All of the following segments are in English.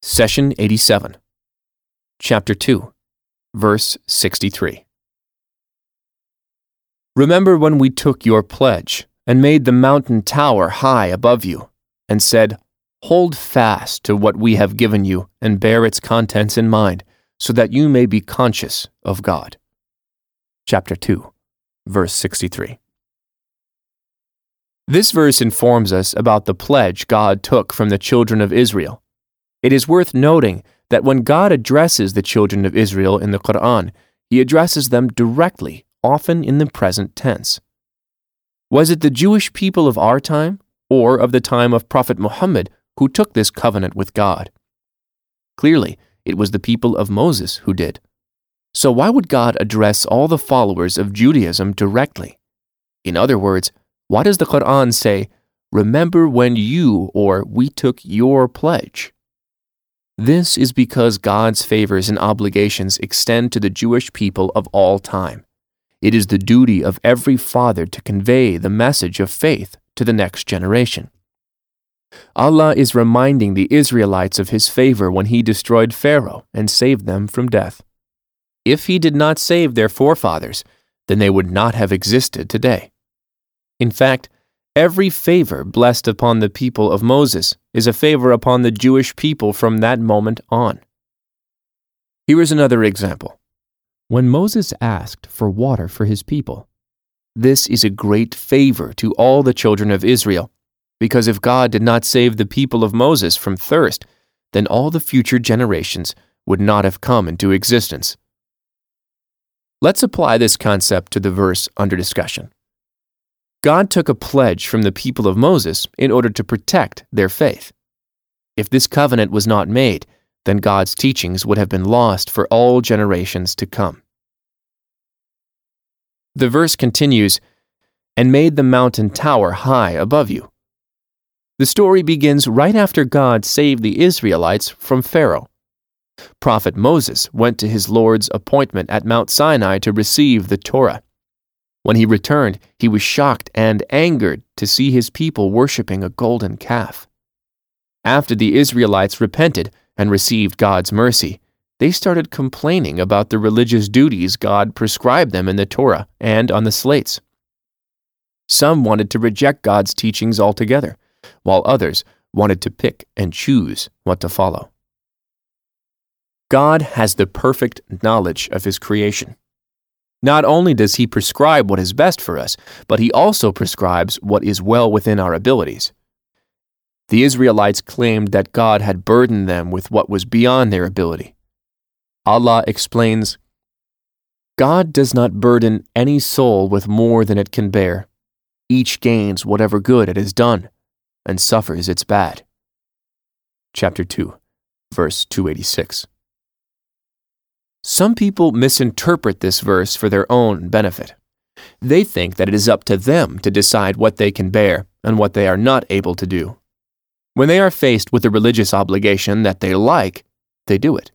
Session 87, Chapter 2, Verse 63. Remember when we took your pledge and made the mountain tower high above you, and said, Hold fast to what we have given you and bear its contents in mind, so that you may be conscious of God. Chapter 2, Verse 63. This verse informs us about the pledge God took from the children of Israel. It is worth noting that when God addresses the children of Israel in the Quran, he addresses them directly, often in the present tense. Was it the Jewish people of our time, or of the time of Prophet Muhammad, who took this covenant with God? Clearly, it was the people of Moses who did. So why would God address all the followers of Judaism directly? In other words, why does the Quran say, Remember when you or we took your pledge? This is because God's favors and obligations extend to the Jewish people of all time. It is the duty of every father to convey the message of faith to the next generation. Allah is reminding the Israelites of his favor when he destroyed Pharaoh and saved them from death. If he did not save their forefathers, then they would not have existed today. In fact, Every favor blessed upon the people of Moses is a favor upon the Jewish people from that moment on. Here is another example. When Moses asked for water for his people, this is a great favor to all the children of Israel, because if God did not save the people of Moses from thirst, then all the future generations would not have come into existence. Let's apply this concept to the verse under discussion. God took a pledge from the people of Moses in order to protect their faith. If this covenant was not made, then God's teachings would have been lost for all generations to come. The verse continues, and made the mountain tower high above you. The story begins right after God saved the Israelites from Pharaoh. Prophet Moses went to his Lord's appointment at Mount Sinai to receive the Torah. When he returned, he was shocked and angered to see his people worshipping a golden calf. After the Israelites repented and received God's mercy, they started complaining about the religious duties God prescribed them in the Torah and on the slates. Some wanted to reject God's teachings altogether, while others wanted to pick and choose what to follow. God has the perfect knowledge of His creation. Not only does he prescribe what is best for us, but he also prescribes what is well within our abilities. The Israelites claimed that God had burdened them with what was beyond their ability. Allah explains God does not burden any soul with more than it can bear. Each gains whatever good it has done and suffers its bad. Chapter 2, verse 286. Some people misinterpret this verse for their own benefit. They think that it is up to them to decide what they can bear and what they are not able to do. When they are faced with a religious obligation that they like, they do it.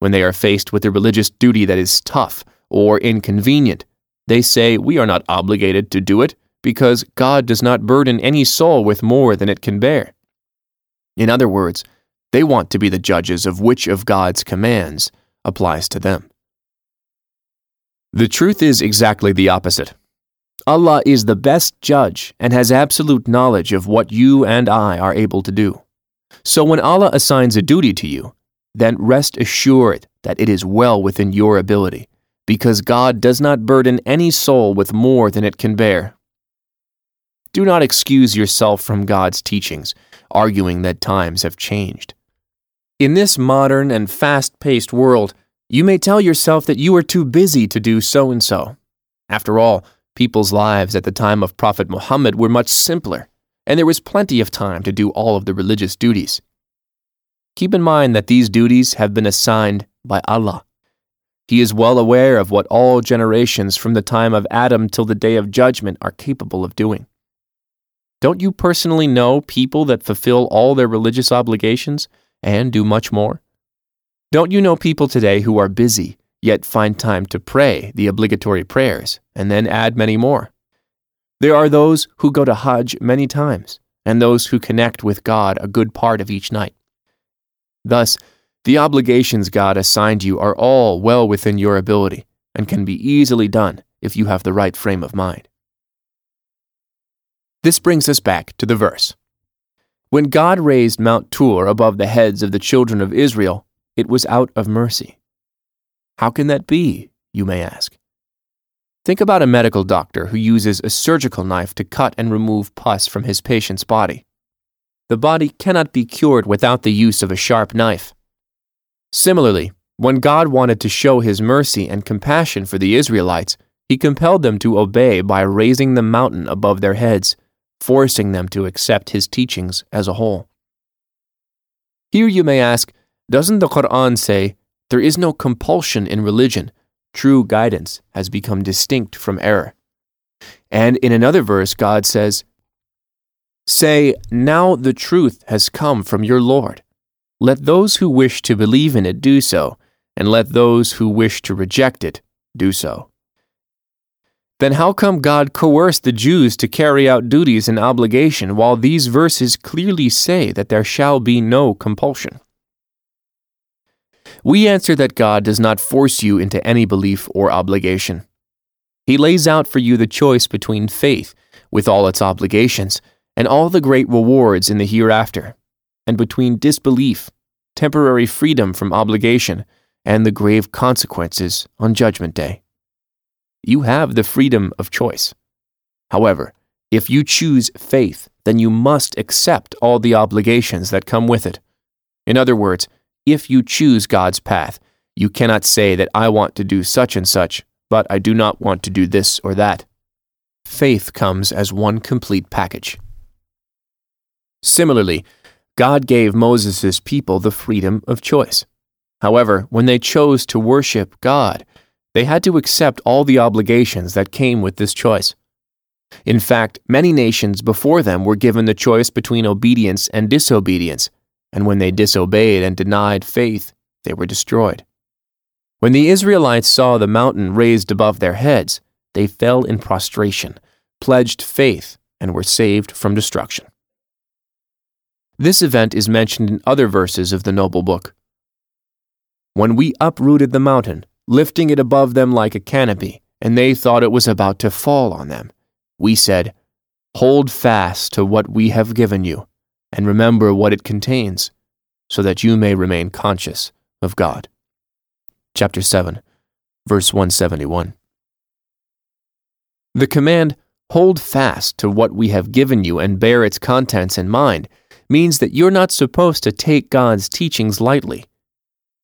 When they are faced with a religious duty that is tough or inconvenient, they say, We are not obligated to do it because God does not burden any soul with more than it can bear. In other words, they want to be the judges of which of God's commands applies to them. The truth is exactly the opposite. Allah is the best judge and has absolute knowledge of what you and I are able to do. So when Allah assigns a duty to you, then rest assured that it is well within your ability, because God does not burden any soul with more than it can bear. Do not excuse yourself from God's teachings, arguing that times have changed. In this modern and fast paced world, you may tell yourself that you are too busy to do so and so. After all, people's lives at the time of Prophet Muhammad were much simpler, and there was plenty of time to do all of the religious duties. Keep in mind that these duties have been assigned by Allah. He is well aware of what all generations from the time of Adam till the day of judgment are capable of doing. Don't you personally know people that fulfill all their religious obligations and do much more? Don't you know people today who are busy, yet find time to pray the obligatory prayers and then add many more? There are those who go to Hajj many times, and those who connect with God a good part of each night. Thus, the obligations God assigned you are all well within your ability and can be easily done if you have the right frame of mind. This brings us back to the verse. When God raised Mount Tur above the heads of the children of Israel, it was out of mercy. How can that be, you may ask? Think about a medical doctor who uses a surgical knife to cut and remove pus from his patient's body. The body cannot be cured without the use of a sharp knife. Similarly, when God wanted to show his mercy and compassion for the Israelites, he compelled them to obey by raising the mountain above their heads, forcing them to accept his teachings as a whole. Here you may ask, doesn't the Quran say, there is no compulsion in religion? True guidance has become distinct from error. And in another verse, God says, Say, Now the truth has come from your Lord. Let those who wish to believe in it do so, and let those who wish to reject it do so. Then how come God coerced the Jews to carry out duties and obligation while these verses clearly say that there shall be no compulsion? We answer that God does not force you into any belief or obligation. He lays out for you the choice between faith, with all its obligations, and all the great rewards in the hereafter, and between disbelief, temporary freedom from obligation, and the grave consequences on Judgment Day. You have the freedom of choice. However, if you choose faith, then you must accept all the obligations that come with it. In other words, if you choose God's path, you cannot say that I want to do such and such, but I do not want to do this or that. Faith comes as one complete package. Similarly, God gave Moses' people the freedom of choice. However, when they chose to worship God, they had to accept all the obligations that came with this choice. In fact, many nations before them were given the choice between obedience and disobedience, and when they disobeyed and denied faith, they were destroyed. When the Israelites saw the mountain raised above their heads, they fell in prostration, pledged faith, and were saved from destruction. This event is mentioned in other verses of the Noble Book. When we uprooted the mountain, lifting it above them like a canopy, and they thought it was about to fall on them, we said, Hold fast to what we have given you, and remember what it contains, so that you may remain conscious of God. Chapter 7, verse 171. The command, Hold fast to what we have given you and bear its contents in mind means that you're not supposed to take God's teachings lightly.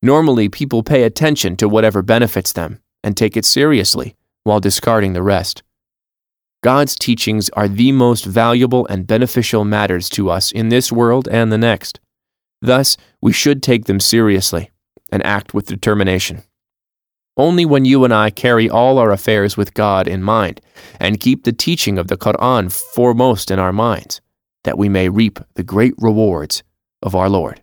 Normally, people pay attention to whatever benefits them and take it seriously while discarding the rest. God's teachings are the most valuable and beneficial matters to us in this world and the next. Thus, we should take them seriously and act with determination. Only when you and I carry all our affairs with God in mind and keep the teaching of the Quran foremost in our minds that we may reap the great rewards of our Lord.